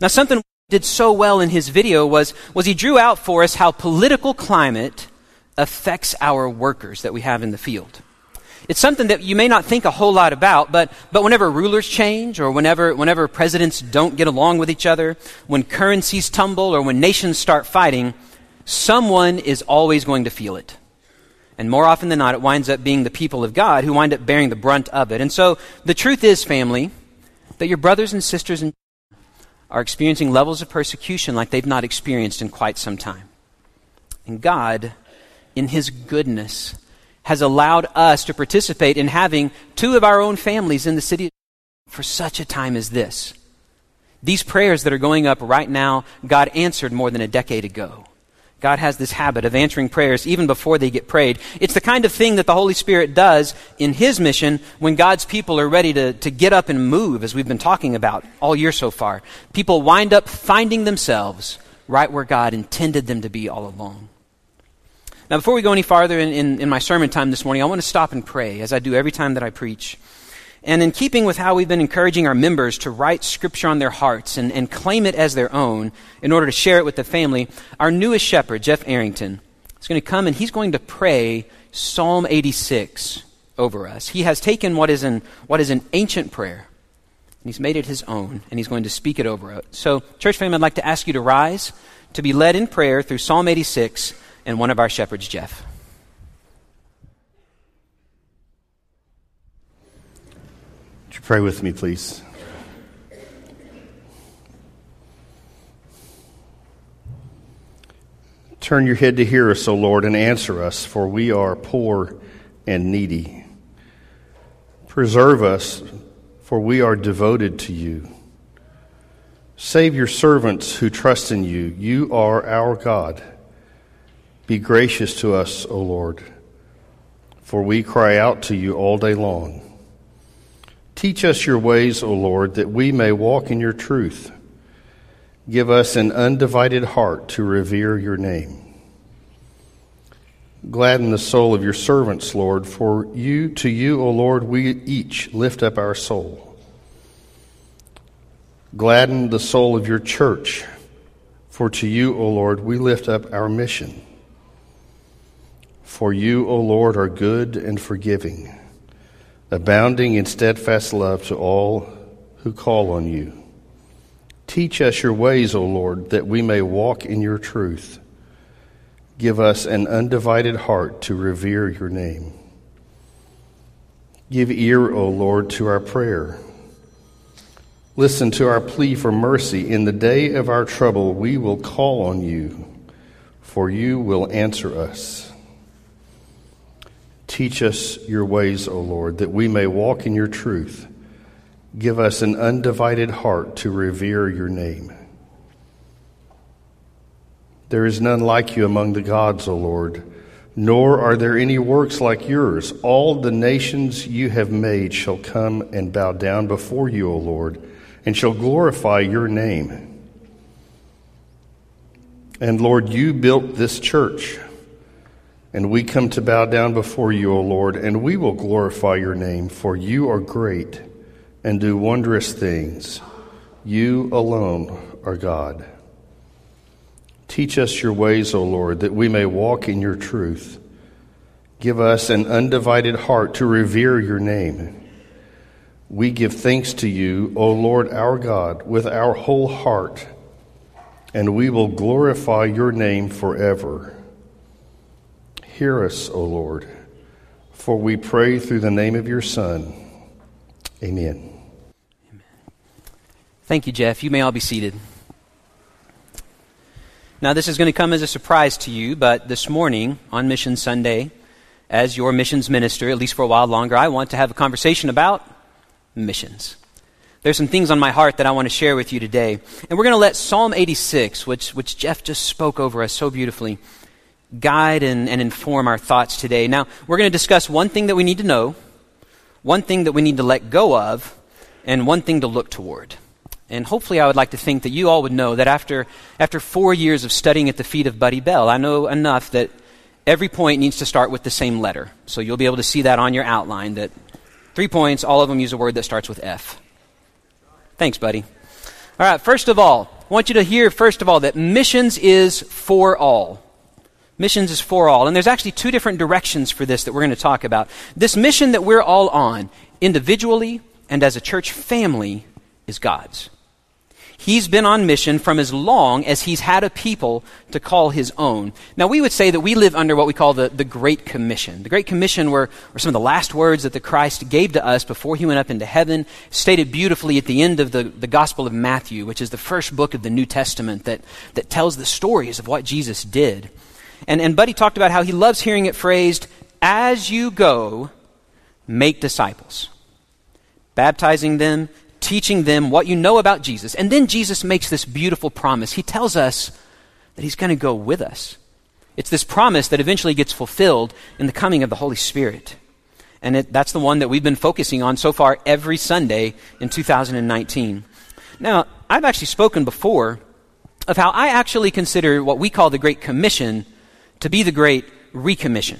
Now, something did so well in his video was, was he drew out for us how political climate affects our workers that we have in the field. It's something that you may not think a whole lot about, but, but whenever rulers change or whenever, whenever presidents don't get along with each other, when currencies tumble or when nations start fighting, someone is always going to feel it. And more often than not, it winds up being the people of God who wind up bearing the brunt of it. And so the truth is, family, that your brothers and sisters in are experiencing levels of persecution like they've not experienced in quite some time. And God, in His goodness, has allowed us to participate in having two of our own families in the city for such a time as this. These prayers that are going up right now, God answered more than a decade ago. God has this habit of answering prayers even before they get prayed. It's the kind of thing that the Holy Spirit does in His mission when God's people are ready to, to get up and move, as we've been talking about all year so far. People wind up finding themselves right where God intended them to be all along. Now, before we go any farther in, in, in my sermon time this morning, I want to stop and pray, as I do every time that I preach. And in keeping with how we've been encouraging our members to write Scripture on their hearts and, and claim it as their own in order to share it with the family, our newest shepherd, Jeff Arrington, is going to come and he's going to pray Psalm 86 over us. He has taken what is an, what is an ancient prayer and he's made it his own and he's going to speak it over us. So, church family, I'd like to ask you to rise to be led in prayer through Psalm 86 and one of our shepherds, Jeff. Would you pray with me, please? Turn your head to hear us, O Lord, and answer us, for we are poor and needy. Preserve us, for we are devoted to you. Save your servants who trust in you. You are our God. Be gracious to us, O Lord, for we cry out to you all day long. Teach us your ways, O Lord, that we may walk in your truth. Give us an undivided heart to revere your name. Gladden the soul of your servants, Lord, for you to you, O Lord, we each lift up our soul. Gladden the soul of your church, for to you, O Lord, we lift up our mission. For you, O Lord, are good and forgiving, abounding in steadfast love to all who call on you. Teach us your ways, O Lord, that we may walk in your truth. Give us an undivided heart to revere your name. Give ear, O Lord, to our prayer. Listen to our plea for mercy. In the day of our trouble, we will call on you, for you will answer us. Teach us your ways, O Lord, that we may walk in your truth. Give us an undivided heart to revere your name. There is none like you among the gods, O Lord, nor are there any works like yours. All the nations you have made shall come and bow down before you, O Lord, and shall glorify your name. And Lord, you built this church. And we come to bow down before you, O Lord, and we will glorify your name, for you are great and do wondrous things. You alone are God. Teach us your ways, O Lord, that we may walk in your truth. Give us an undivided heart to revere your name. We give thanks to you, O Lord our God, with our whole heart, and we will glorify your name forever. Hear us, O Lord, for we pray through the name of your Son. Amen. Amen. Thank you, Jeff. You may all be seated. Now, this is going to come as a surprise to you, but this morning on Mission Sunday, as your missions minister, at least for a while longer, I want to have a conversation about missions. There's some things on my heart that I want to share with you today. And we're going to let Psalm 86, which, which Jeff just spoke over us so beautifully, guide and, and inform our thoughts today. Now, we're going to discuss one thing that we need to know, one thing that we need to let go of, and one thing to look toward. And hopefully, I would like to think that you all would know that after, after four years of studying at the feet of Buddy Bell, I know enough that every point needs to start with the same letter. So you'll be able to see that on your outline that three points, all of them use a word that starts with F. Thanks, buddy. All right, first of all, I want you to hear, first of all, that missions is for all. Missions is for all. And there's actually two different directions for this that we're going to talk about. This mission that we're all on, individually and as a church family, is God's. He's been on mission from as long as he's had a people to call his own. Now, we would say that we live under what we call the, the Great Commission. The Great Commission were, were some of the last words that the Christ gave to us before he went up into heaven, stated beautifully at the end of the, the Gospel of Matthew, which is the first book of the New Testament that, that tells the stories of what Jesus did. And, and Buddy talked about how he loves hearing it phrased, as you go, make disciples, baptizing them teaching them what you know about Jesus. And then Jesus makes this beautiful promise. He tells us that he's going to go with us. It's this promise that eventually gets fulfilled in the coming of the Holy Spirit. And it, that's the one that we've been focusing on so far every Sunday in 2019. Now, I've actually spoken before of how I actually consider what we call the Great Commission to be the Great Recommission.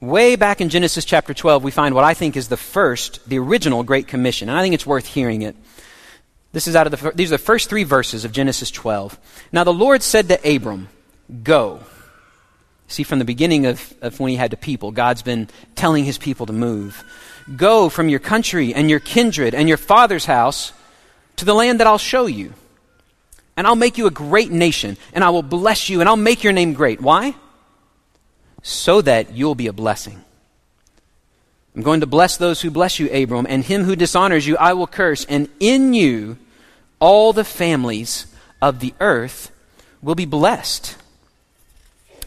Way back in Genesis chapter 12, we find what I think is the first, the original Great Commission, and I think it's worth hearing it. This is out of the, these are the first three verses of Genesis 12. Now the Lord said to Abram, Go. See, from the beginning of, of when he had to people, God's been telling his people to move. Go from your country and your kindred and your father's house to the land that I'll show you. And I'll make you a great nation, and I will bless you, and I'll make your name great. Why? So that you'll be a blessing. I'm going to bless those who bless you, Abram, and him who dishonors you I will curse, and in you all the families of the earth will be blessed.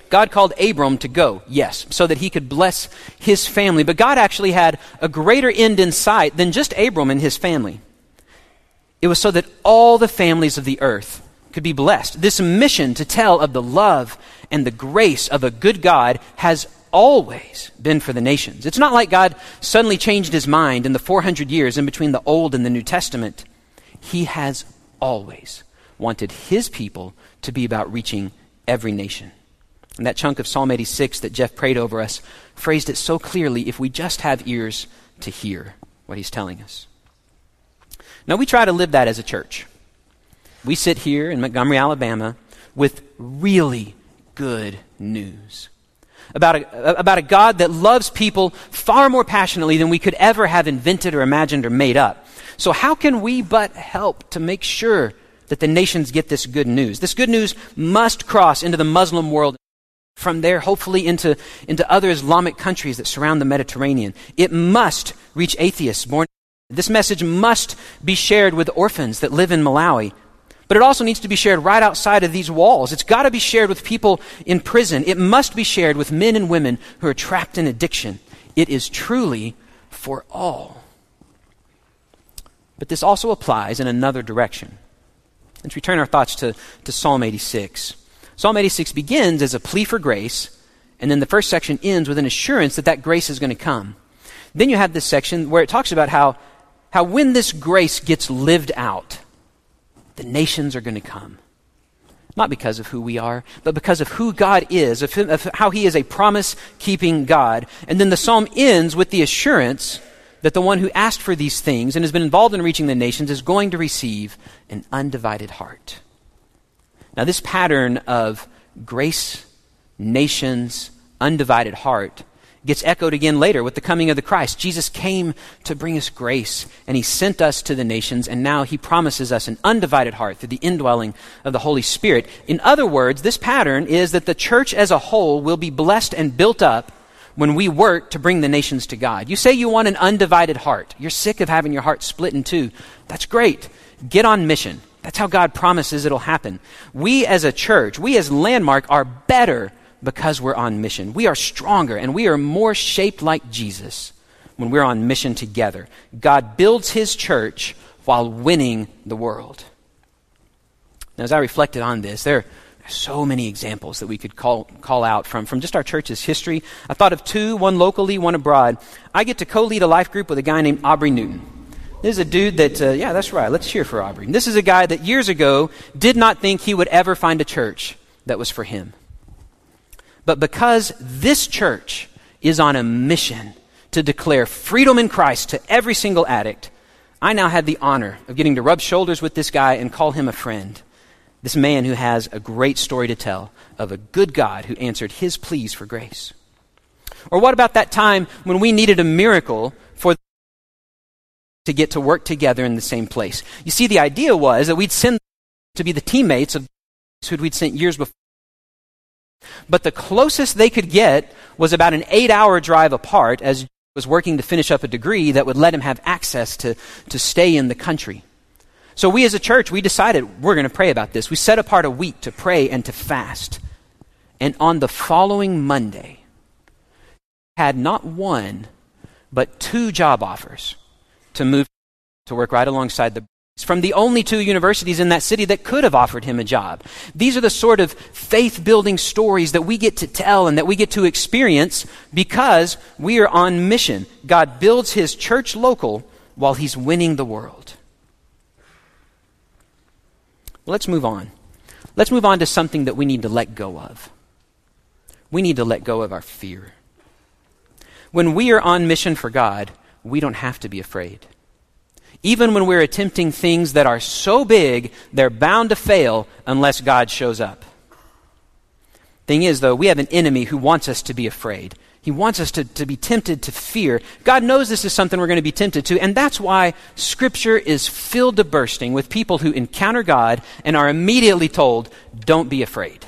God called Abram to go, yes, so that he could bless his family. But God actually had a greater end in sight than just Abram and his family. It was so that all the families of the earth could be blessed. This mission to tell of the love and the grace of a good God has always been for the nations. It's not like God suddenly changed his mind in the 400 years in between the Old and the New Testament. He has always wanted his people to be about reaching every nation. And that chunk of Psalm 86 that Jeff prayed over us phrased it so clearly if we just have ears to hear what he's telling us. Now, we try to live that as a church. We sit here in Montgomery, Alabama, with really good news about a, about a God that loves people far more passionately than we could ever have invented or imagined or made up. So, how can we but help to make sure that the nations get this good news? This good news must cross into the Muslim world. From there, hopefully, into, into other Islamic countries that surround the Mediterranean. It must reach atheists born. This message must be shared with orphans that live in Malawi but it also needs to be shared right outside of these walls. It's got to be shared with people in prison. It must be shared with men and women who are trapped in addiction. It is truly for all. But this also applies in another direction. Let's return our thoughts to, to Psalm 86. Psalm 86 begins as a plea for grace, and then the first section ends with an assurance that that grace is going to come. Then you have this section where it talks about how, how when this grace gets lived out, nations are going to come. Not because of who we are, but because of who God is, of, him, of how He is a promise keeping God. And then the psalm ends with the assurance that the one who asked for these things and has been involved in reaching the nations is going to receive an undivided heart. Now, this pattern of grace, nations, undivided heart gets echoed again later with the coming of the Christ. Jesus came to bring us grace, and he sent us to the nations, and now he promises us an undivided heart through the indwelling of the Holy Spirit. In other words, this pattern is that the church as a whole will be blessed and built up when we work to bring the nations to God. You say you want an undivided heart. You're sick of having your heart split in two. That's great. Get on mission. That's how God promises it'll happen. We as a church, we as Landmark are better because we're on mission. We are stronger and we are more shaped like Jesus when we're on mission together. God builds his church while winning the world. Now, as I reflected on this, there are so many examples that we could call, call out from, from just our church's history. I thought of two, one locally, one abroad. I get to co lead a life group with a guy named Aubrey Newton. This is a dude that, uh, yeah, that's right. Let's cheer for Aubrey. This is a guy that years ago did not think he would ever find a church that was for him. But because this church is on a mission to declare freedom in Christ to every single addict, I now had the honor of getting to rub shoulders with this guy and call him a friend. This man who has a great story to tell of a good God who answered his pleas for grace. Or what about that time when we needed a miracle for to get to work together in the same place? You see, the idea was that we'd send to be the teammates of who we'd sent years before. But the closest they could get was about an eight hour drive apart as he was working to finish up a degree that would let him have access to, to stay in the country. So we as a church, we decided we're going to pray about this. We set apart a week to pray and to fast. And on the following Monday, had not one, but two job offers to move to work right alongside the from the only two universities in that city that could have offered him a job. These are the sort of faith building stories that we get to tell and that we get to experience because we are on mission. God builds his church local while he's winning the world. Let's move on. Let's move on to something that we need to let go of. We need to let go of our fear. When we are on mission for God, we don't have to be afraid. Even when we're attempting things that are so big, they're bound to fail unless God shows up. Thing is, though, we have an enemy who wants us to be afraid. He wants us to, to be tempted to fear. God knows this is something we're going to be tempted to, and that's why Scripture is filled to bursting with people who encounter God and are immediately told, don't be afraid.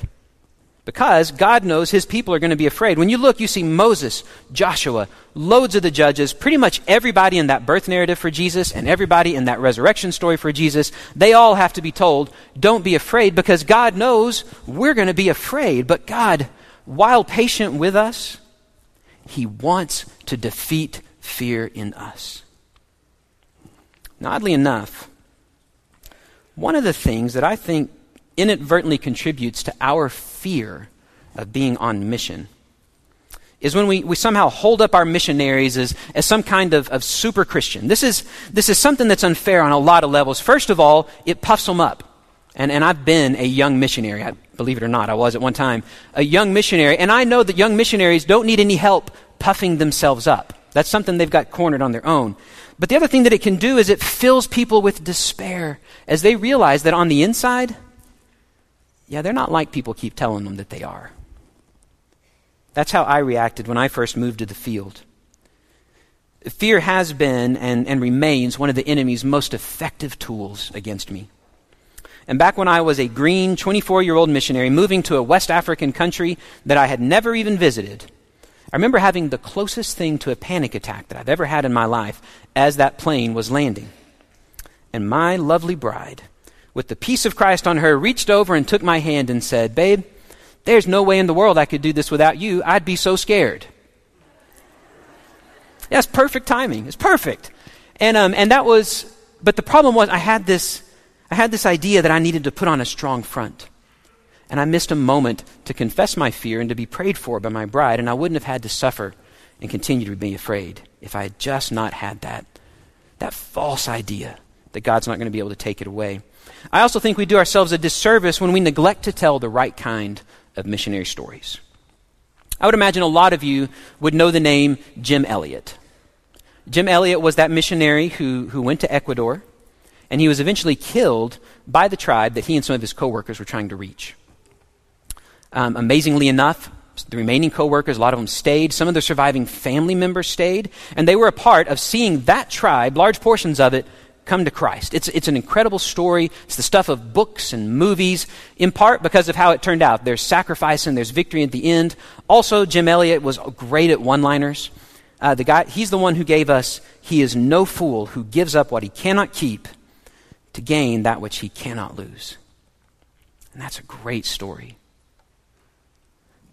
Because God knows his people are going to be afraid. When you look, you see Moses, Joshua, loads of the judges, pretty much everybody in that birth narrative for Jesus and everybody in that resurrection story for Jesus, they all have to be told, don't be afraid because God knows we're going to be afraid. But God, while patient with us, he wants to defeat fear in us. Now, oddly enough, one of the things that I think inadvertently contributes to our fear of being on mission is when we, we somehow hold up our missionaries as, as some kind of, of super Christian. This is, this is something that's unfair on a lot of levels. First of all, it puffs them up. And, and I've been a young missionary. I, believe it or not, I was at one time a young missionary. And I know that young missionaries don't need any help puffing themselves up. That's something they've got cornered on their own. But the other thing that it can do is it fills people with despair as they realize that on the inside, yeah, they're not like people keep telling them that they are. That's how I reacted when I first moved to the field. Fear has been and, and remains one of the enemy's most effective tools against me. And back when I was a green 24 year old missionary moving to a West African country that I had never even visited, I remember having the closest thing to a panic attack that I've ever had in my life as that plane was landing. And my lovely bride with the peace of Christ on her, reached over and took my hand and said, Babe, there's no way in the world I could do this without you. I'd be so scared. That's perfect timing. It's perfect. And, um, and that was, but the problem was I had this, I had this idea that I needed to put on a strong front. And I missed a moment to confess my fear and to be prayed for by my bride, and I wouldn't have had to suffer and continue to be afraid if I had just not had that, that false idea that God's not going to be able to take it away. I also think we do ourselves a disservice when we neglect to tell the right kind of missionary stories. I would imagine a lot of you would know the name Jim Elliot. Jim Elliot was that missionary who, who went to Ecuador, and he was eventually killed by the tribe that he and some of his coworkers were trying to reach. Um, amazingly enough, the remaining coworkers, a lot of them stayed. Some of the surviving family members stayed, and they were a part of seeing that tribe, large portions of it, come to Christ. It's, it's an incredible story. It's the stuff of books and movies, in part because of how it turned out. There's sacrifice and there's victory at the end. Also, Jim Elliot was great at one liners. Uh, the guy, he's the one who gave us, He is no fool who gives up what he cannot keep to gain that which he cannot lose. And that's a great story.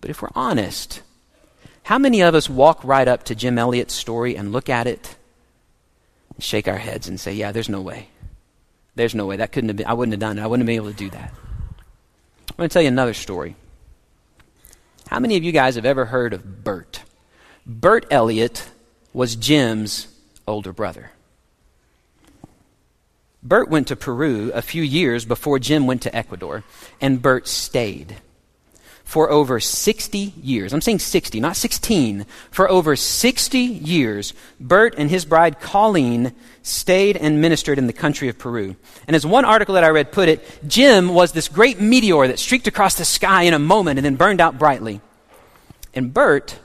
But if we're honest, how many of us walk right up to Jim Elliot's story and look at it shake our heads and say, yeah, there's no way. There's no way. That couldn't have been, I wouldn't have done it. I wouldn't have been able to do that. I'm going to tell you another story. How many of you guys have ever heard of Bert? Bert Elliot was Jim's older brother. Bert went to Peru a few years before Jim went to Ecuador, and Bert stayed. For over 60 years. I'm saying 60, not 16. For over 60 years, Bert and his bride Colleen stayed and ministered in the country of Peru. And as one article that I read put it, Jim was this great meteor that streaked across the sky in a moment and then burned out brightly. And Bert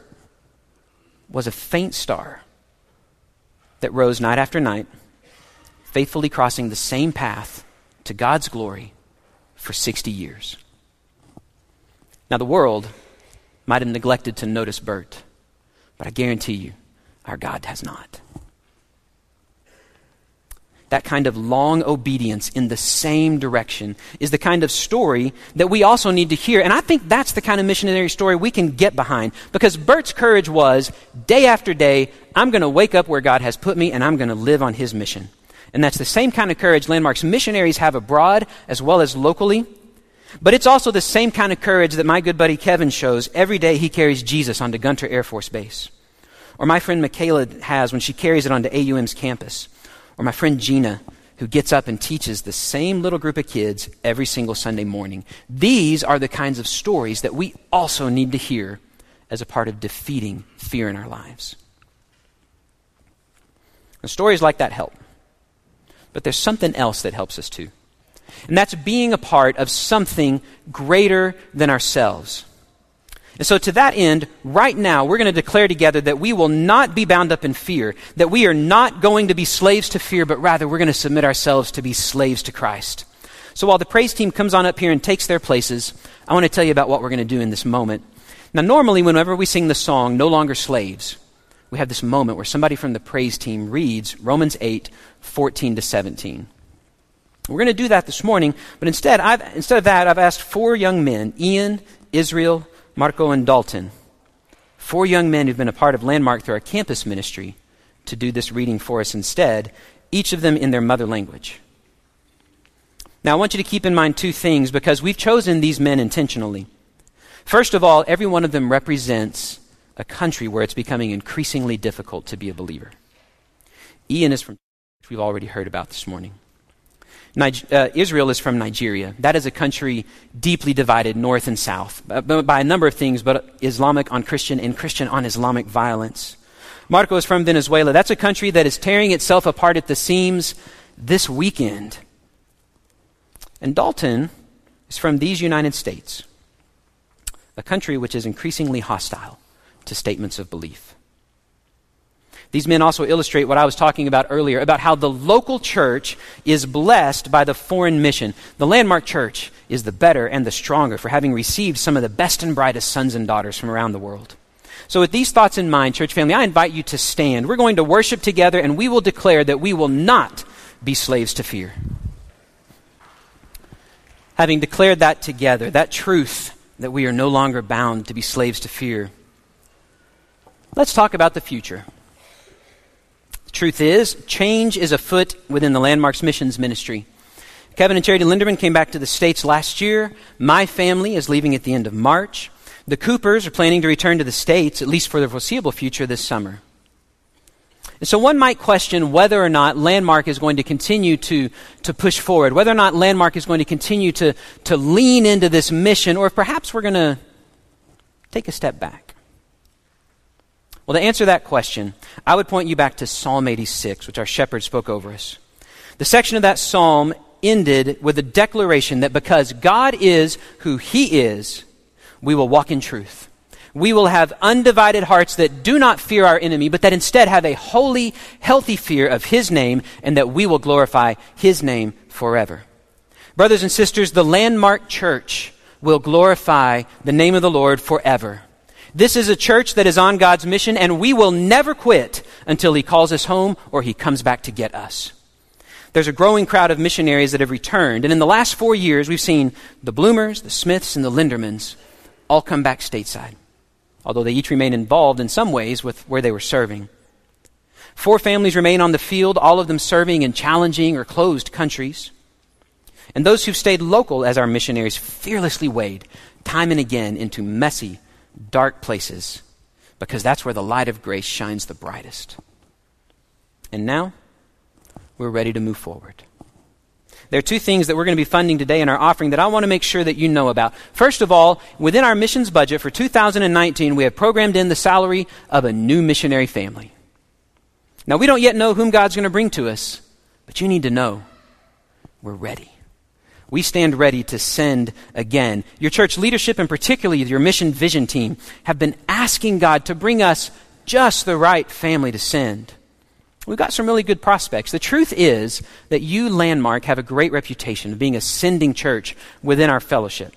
was a faint star that rose night after night, faithfully crossing the same path to God's glory for 60 years. Now, the world might have neglected to notice Bert, but I guarantee you, our God has not. That kind of long obedience in the same direction is the kind of story that we also need to hear. And I think that's the kind of missionary story we can get behind. Because Bert's courage was day after day, I'm going to wake up where God has put me and I'm going to live on his mission. And that's the same kind of courage Landmark's missionaries have abroad as well as locally. But it's also the same kind of courage that my good buddy Kevin shows every day he carries Jesus onto Gunter Air Force Base. Or my friend Michaela has when she carries it onto AUM's campus. Or my friend Gina, who gets up and teaches the same little group of kids every single Sunday morning. These are the kinds of stories that we also need to hear as a part of defeating fear in our lives. And stories like that help. But there's something else that helps us too. And that's being a part of something greater than ourselves. And so, to that end, right now, we're going to declare together that we will not be bound up in fear, that we are not going to be slaves to fear, but rather we're going to submit ourselves to be slaves to Christ. So, while the praise team comes on up here and takes their places, I want to tell you about what we're going to do in this moment. Now, normally, whenever we sing the song, No Longer Slaves, we have this moment where somebody from the praise team reads Romans 8, 14 to 17. We're going to do that this morning, but instead, I've, instead of that, I've asked four young men Ian, Israel, Marco, and Dalton, four young men who've been a part of Landmark through our campus ministry, to do this reading for us instead, each of them in their mother language. Now, I want you to keep in mind two things because we've chosen these men intentionally. First of all, every one of them represents a country where it's becoming increasingly difficult to be a believer. Ian is from, which we've already heard about this morning. Niger- uh, Israel is from Nigeria. That is a country deeply divided north and south by, by a number of things, but Islamic on Christian and Christian on Islamic violence. Marco is from Venezuela. That's a country that is tearing itself apart at the seams this weekend. And Dalton is from these United States, a country which is increasingly hostile to statements of belief. These men also illustrate what I was talking about earlier about how the local church is blessed by the foreign mission. The landmark church is the better and the stronger for having received some of the best and brightest sons and daughters from around the world. So, with these thoughts in mind, church family, I invite you to stand. We're going to worship together and we will declare that we will not be slaves to fear. Having declared that together, that truth that we are no longer bound to be slaves to fear, let's talk about the future. Truth is, change is afoot within the Landmarks Missions Ministry. Kevin and Charity Linderman came back to the States last year. My family is leaving at the end of March. The Coopers are planning to return to the States, at least for the foreseeable future, this summer. And so one might question whether or not Landmark is going to continue to, to push forward, whether or not Landmark is going to continue to, to lean into this mission, or if perhaps we're going to take a step back. Well, to answer that question, I would point you back to Psalm 86, which our shepherd spoke over us. The section of that psalm ended with a declaration that because God is who He is, we will walk in truth. We will have undivided hearts that do not fear our enemy, but that instead have a holy, healthy fear of His name, and that we will glorify His name forever. Brothers and sisters, the landmark church will glorify the name of the Lord forever. This is a church that is on God's mission, and we will never quit until He calls us home or He comes back to get us. There's a growing crowd of missionaries that have returned, and in the last four years, we've seen the Bloomers, the Smiths, and the Lindermans all come back stateside, although they each remain involved in some ways with where they were serving. Four families remain on the field, all of them serving in challenging or closed countries. And those who've stayed local as our missionaries fearlessly wade time and again into messy, dark places because that's where the light of grace shines the brightest. And now, we're ready to move forward. there are two things that we're going to be funding today in our offering that I want to make sure that you know about. First of all, within our missions budget for 2019, we have programmed in the salary of a new missionary family. Now, we don't yet know whom God's going to bring to us, but you need to know we're ready. We stand ready to send again. Your church leadership, and particularly your mission vision team, have been asking God to bring us just the right family to send. We've got some really good prospects. The truth is that you, Landmark, have a great reputation of being a sending church within our fellowship.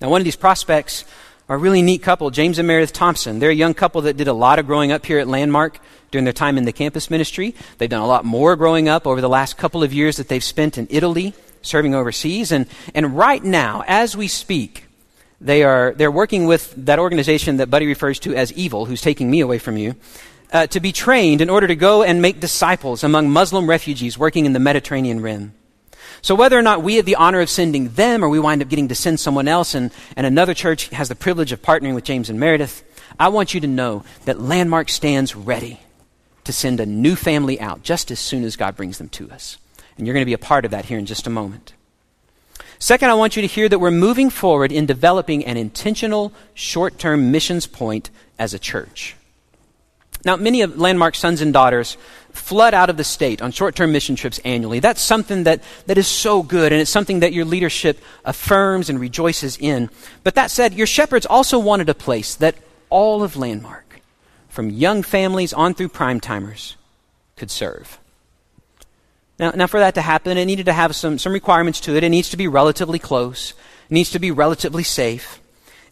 Now, one of these prospects are a really neat couple, James and Meredith Thompson. They're a young couple that did a lot of growing up here at Landmark during their time in the campus ministry. They've done a lot more growing up over the last couple of years that they've spent in Italy, serving overseas. And, and right now, as we speak, they are, they're working with that organization that Buddy refers to as evil, who's taking me away from you, uh, to be trained in order to go and make disciples among Muslim refugees working in the Mediterranean Rim. So whether or not we have the honor of sending them or we wind up getting to send someone else and, and another church has the privilege of partnering with James and Meredith, I want you to know that Landmark stands ready to send a new family out just as soon as God brings them to us. And you're going to be a part of that here in just a moment. Second, I want you to hear that we're moving forward in developing an intentional short term missions point as a church. Now, many of Landmark's sons and daughters flood out of the state on short term mission trips annually. That's something that, that is so good, and it's something that your leadership affirms and rejoices in. But that said, your shepherds also wanted a place that all of Landmark, from young families on through prime timers, could serve. Now, now, for that to happen, it needed to have some, some requirements to it. It needs to be relatively close, it needs to be relatively safe.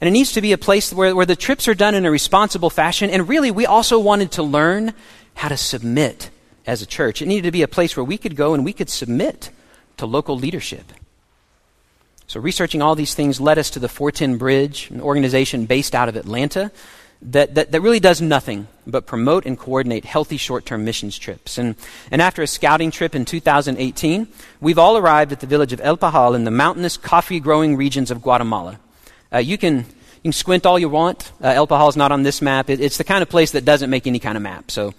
And it needs to be a place where, where the trips are done in a responsible fashion. And really, we also wanted to learn how to submit as a church. It needed to be a place where we could go and we could submit to local leadership. So, researching all these things led us to the 410 Bridge, an organization based out of Atlanta that, that, that really does nothing but promote and coordinate healthy short term missions trips. And, and after a scouting trip in 2018, we've all arrived at the village of El Pajal in the mountainous coffee growing regions of Guatemala. Uh, you, can, you can squint all you want. Uh, El Pajal is not on this map. It, it's the kind of place that doesn't make any kind of map. So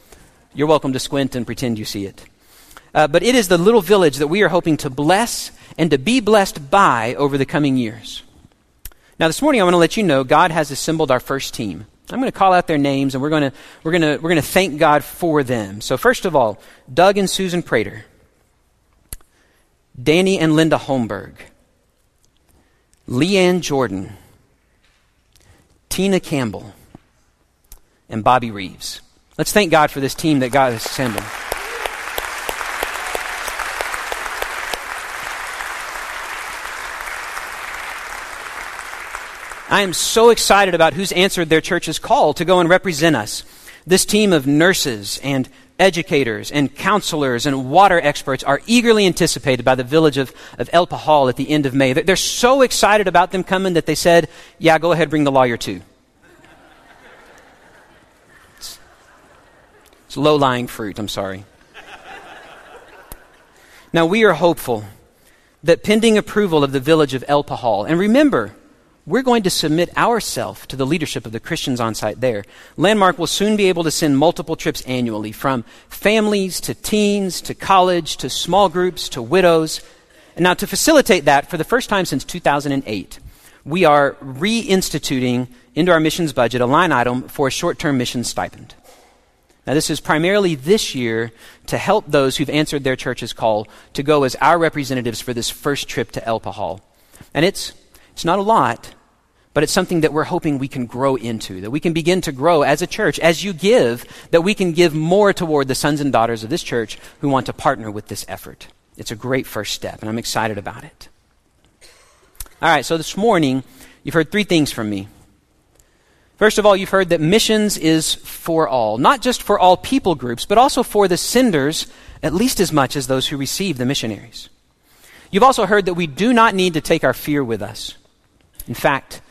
you're welcome to squint and pretend you see it. Uh, but it is the little village that we are hoping to bless and to be blessed by over the coming years. Now, this morning, I want to let you know God has assembled our first team. I'm going to call out their names and we're going to, we're going to, we're going to thank God for them. So, first of all, Doug and Susan Prater, Danny and Linda Holmberg, Leanne Jordan, Tina Campbell, and Bobby Reeves. Let's thank God for this team that God has assembled. I am so excited about who's answered their church's call to go and represent us. This team of nurses and educators and counselors and water experts are eagerly anticipated by the village of, of El Pajal at the end of May. They're so excited about them coming that they said, Yeah, go ahead, bring the lawyer too. It's, it's low lying fruit, I'm sorry. Now, we are hopeful that pending approval of the village of El Pajal, and remember, we're going to submit ourselves to the leadership of the Christians on site there. Landmark will soon be able to send multiple trips annually from families to teens to college to small groups to widows. And now, to facilitate that, for the first time since 2008, we are reinstituting into our missions budget a line item for a short term mission stipend. Now, this is primarily this year to help those who've answered their church's call to go as our representatives for this first trip to El Pajal. And it's it's not a lot, but it's something that we're hoping we can grow into, that we can begin to grow as a church. As you give, that we can give more toward the sons and daughters of this church who want to partner with this effort. It's a great first step, and I'm excited about it. All right, so this morning, you've heard three things from me. First of all, you've heard that missions is for all, not just for all people groups, but also for the senders at least as much as those who receive the missionaries. You've also heard that we do not need to take our fear with us. In fact,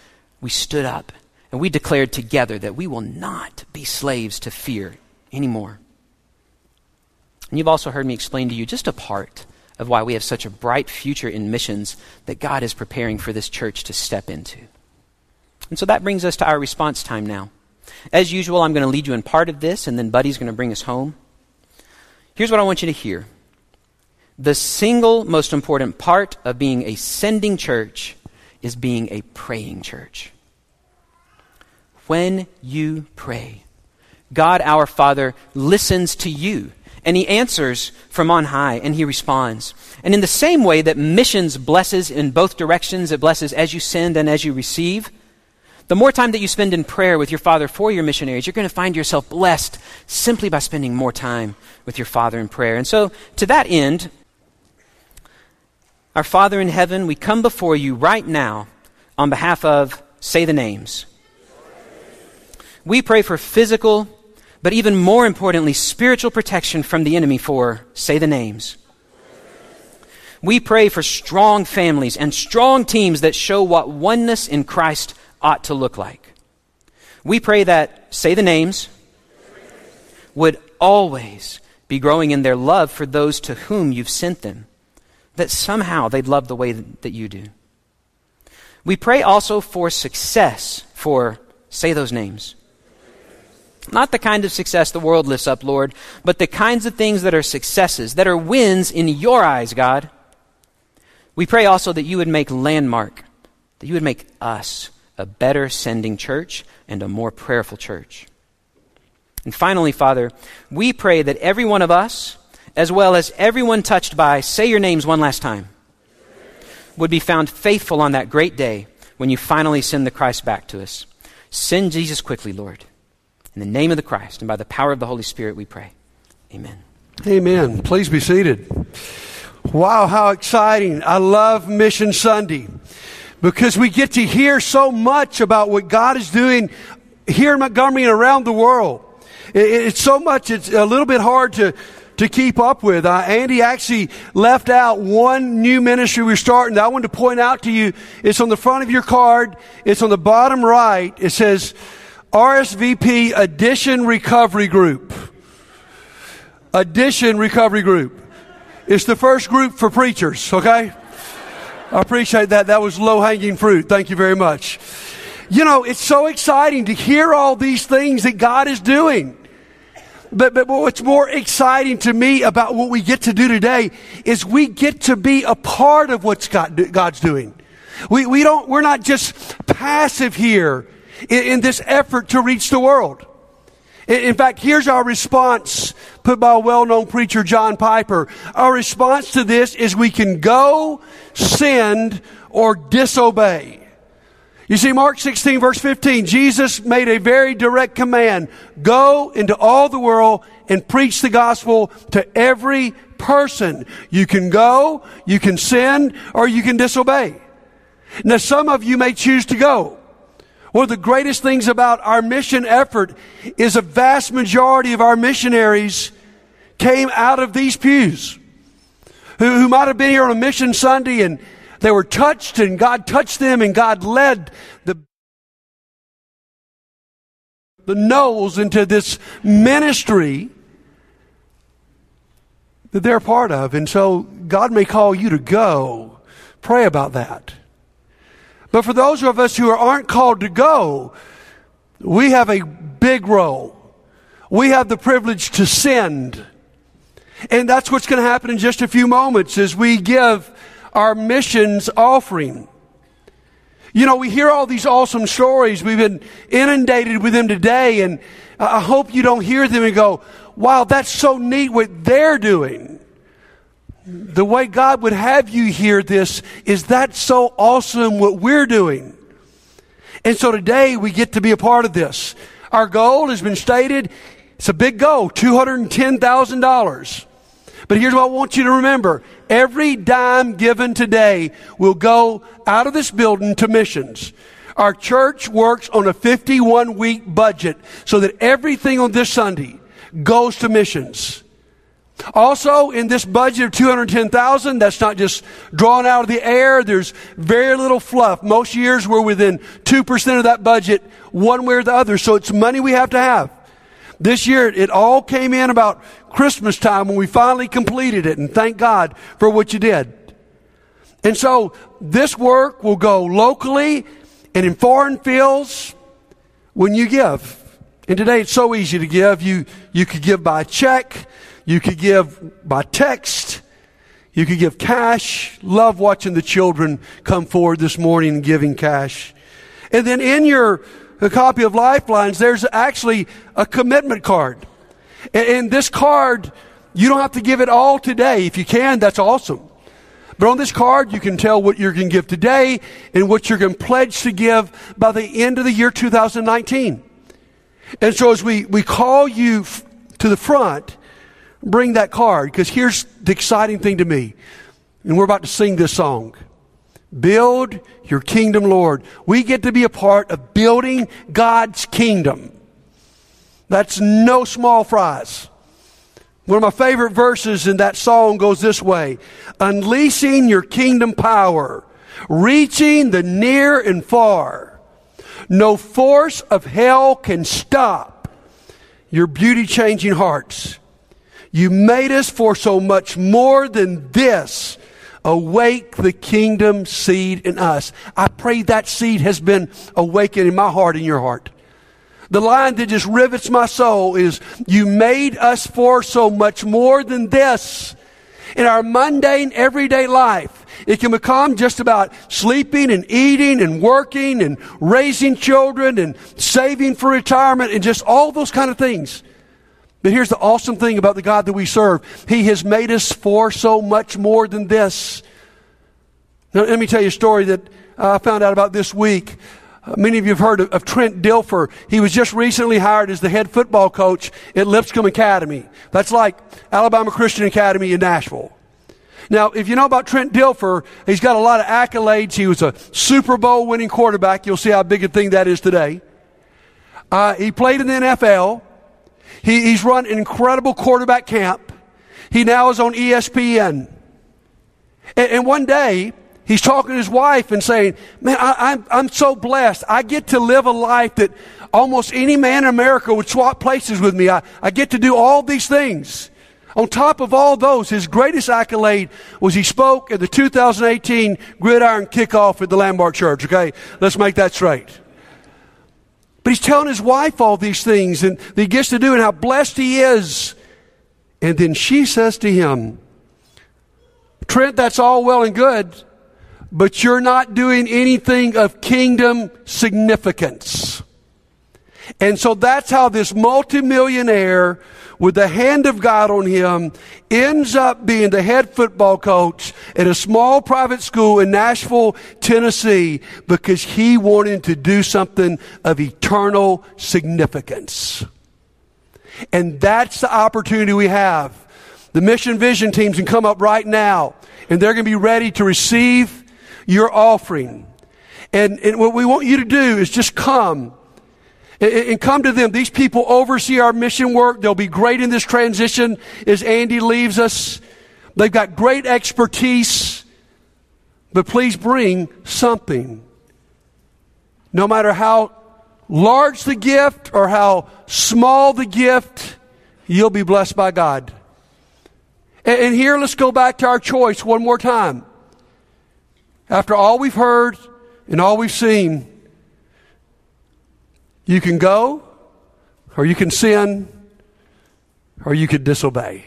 we stood up and we declared together that we will not be slaves to fear anymore. And you've also heard me explain to you just a part of why we have such a bright future in missions that God is preparing for this church to step into. And so that brings us to our response time now. As usual, I'm going to lead you in part of this, and then Buddy's going to bring us home. Here's what I want you to hear The single most important part of being a sending church is being a praying church. When you pray, God our Father listens to you and he answers from on high and he responds. And in the same way that missions blesses in both directions, it blesses as you send and as you receive. The more time that you spend in prayer with your Father for your missionaries, you're going to find yourself blessed simply by spending more time with your Father in prayer. And so, to that end, our Father in heaven, we come before you right now on behalf of, say the names. We pray for physical, but even more importantly, spiritual protection from the enemy for, say the names. We pray for strong families and strong teams that show what oneness in Christ ought to look like. We pray that, say the names, would always be growing in their love for those to whom you've sent them, that somehow they'd love the way that you do. We pray also for success for, say those names. Not the kind of success the world lifts up, Lord, but the kinds of things that are successes, that are wins in your eyes, God. We pray also that you would make landmark, that you would make us a better sending church and a more prayerful church. And finally, Father, we pray that every one of us, as well as everyone touched by, say your names one last time, would be found faithful on that great day when you finally send the Christ back to us. Send Jesus quickly, Lord. In the name of the Christ and by the power of the Holy Spirit, we pray. Amen. Amen. Please be seated. Wow, how exciting. I love Mission Sunday because we get to hear so much about what God is doing here in Montgomery and around the world. It's so much, it's a little bit hard to, to keep up with. Uh, Andy actually left out one new ministry we're starting that I wanted to point out to you. It's on the front of your card. It's on the bottom right. It says RSVP Addition Recovery Group. Addition Recovery Group. It's the first group for preachers, okay? I appreciate that. That was low hanging fruit. Thank you very much. You know, it's so exciting to hear all these things that God is doing. But, but what's more exciting to me about what we get to do today is we get to be a part of what God, God's doing. We, we don't, we're not just passive here in, in this effort to reach the world. In fact, here's our response put by a well-known preacher, John Piper. Our response to this is we can go, send, or disobey. You see, Mark 16 verse 15, Jesus made a very direct command. Go into all the world and preach the gospel to every person. You can go, you can send, or you can disobey. Now some of you may choose to go. One of the greatest things about our mission effort is a vast majority of our missionaries came out of these pews who, who might have been here on a mission Sunday and they were touched and God touched them and God led the the Knowles into this ministry that they're part of. And so God may call you to go. Pray about that. But for those of us who aren't called to go, we have a big role. We have the privilege to send. And that's what's going to happen in just a few moments as we give our missions offering. You know, we hear all these awesome stories. We've been inundated with them today, and I hope you don't hear them and go, wow, that's so neat what they're doing the way God would have you hear this is that so awesome what we're doing. And so today we get to be a part of this. Our goal has been stated. It's a big goal, $210,000. But here's what I want you to remember. Every dime given today will go out of this building to missions. Our church works on a 51 week budget so that everything on this Sunday goes to missions. Also, in this budget of 210,000, that's not just drawn out of the air. There's very little fluff. Most years we're within 2% of that budget, one way or the other. So it's money we have to have. This year, it all came in about Christmas time when we finally completed it. And thank God for what you did. And so this work will go locally and in foreign fields when you give. And today it's so easy to give. You, you could give by check. You could give by text. You could give cash. Love watching the children come forward this morning giving cash. And then in your copy of Lifelines, there's actually a commitment card. And, and this card, you don't have to give it all today. If you can, that's awesome. But on this card, you can tell what you're going to give today and what you're going to pledge to give by the end of the year 2019. And so as we, we call you f- to the front, bring that card because here's the exciting thing to me. And we're about to sing this song. Build your kingdom, Lord. We get to be a part of building God's kingdom. That's no small fries. One of my favorite verses in that song goes this way Unleashing your kingdom power, reaching the near and far. No force of hell can stop your beauty changing hearts. You made us for so much more than this. Awake the kingdom seed in us. I pray that seed has been awakened in my heart in your heart. The line that just rivets my soul is, You made us for so much more than this. In our mundane, everyday life, it can become just about sleeping and eating and working and raising children and saving for retirement and just all those kind of things. But here's the awesome thing about the God that we serve He has made us for so much more than this. Now, let me tell you a story that I found out about this week. Uh, many of you have heard of, of, Trent Dilfer. He was just recently hired as the head football coach at Lipscomb Academy. That's like Alabama Christian Academy in Nashville. Now, if you know about Trent Dilfer, he's got a lot of accolades. He was a Super Bowl winning quarterback. You'll see how big a thing that is today. Uh, he played in the NFL. He, he's run an incredible quarterback camp. He now is on ESPN. And, and one day, he's talking to his wife and saying, Man, I, I'm, I'm so blessed. I get to live a life that almost any man in America would swap places with me. I, I get to do all these things. On top of all those, his greatest accolade was he spoke at the 2018 Gridiron Kickoff at the Landmark Church. Okay, let's make that straight. But he's telling his wife all these things and that he gets to do and how blessed he is. And then she says to him, Trent, that's all well and good, but you're not doing anything of kingdom significance. And so that's how this multimillionaire with the hand of God on him, ends up being the head football coach at a small private school in Nashville, Tennessee, because he wanted to do something of eternal significance. And that's the opportunity we have. The mission vision teams can come up right now, and they're going to be ready to receive your offering. And, and what we want you to do is just come and come to them. These people oversee our mission work. They'll be great in this transition as Andy leaves us. They've got great expertise, but please bring something. No matter how large the gift or how small the gift, you'll be blessed by God. And, here, let's go back to our choice one more time. After all we've heard and all we've seen, you can go, or you can sin, or you could disobey.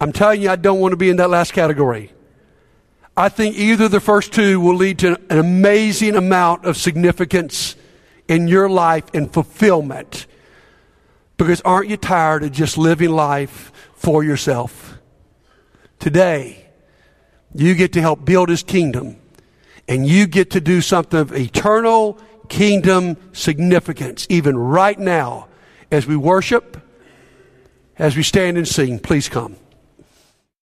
I'm telling you, I don't want to be in that last category. I think either the first two will lead to an amazing amount of significance in your life and fulfillment. Because aren't you tired of just living life for yourself? Today, you get to help build his kingdom and you get to do something of eternal kingdom significance, even right now, as we worship, as we stand and sing. Please come.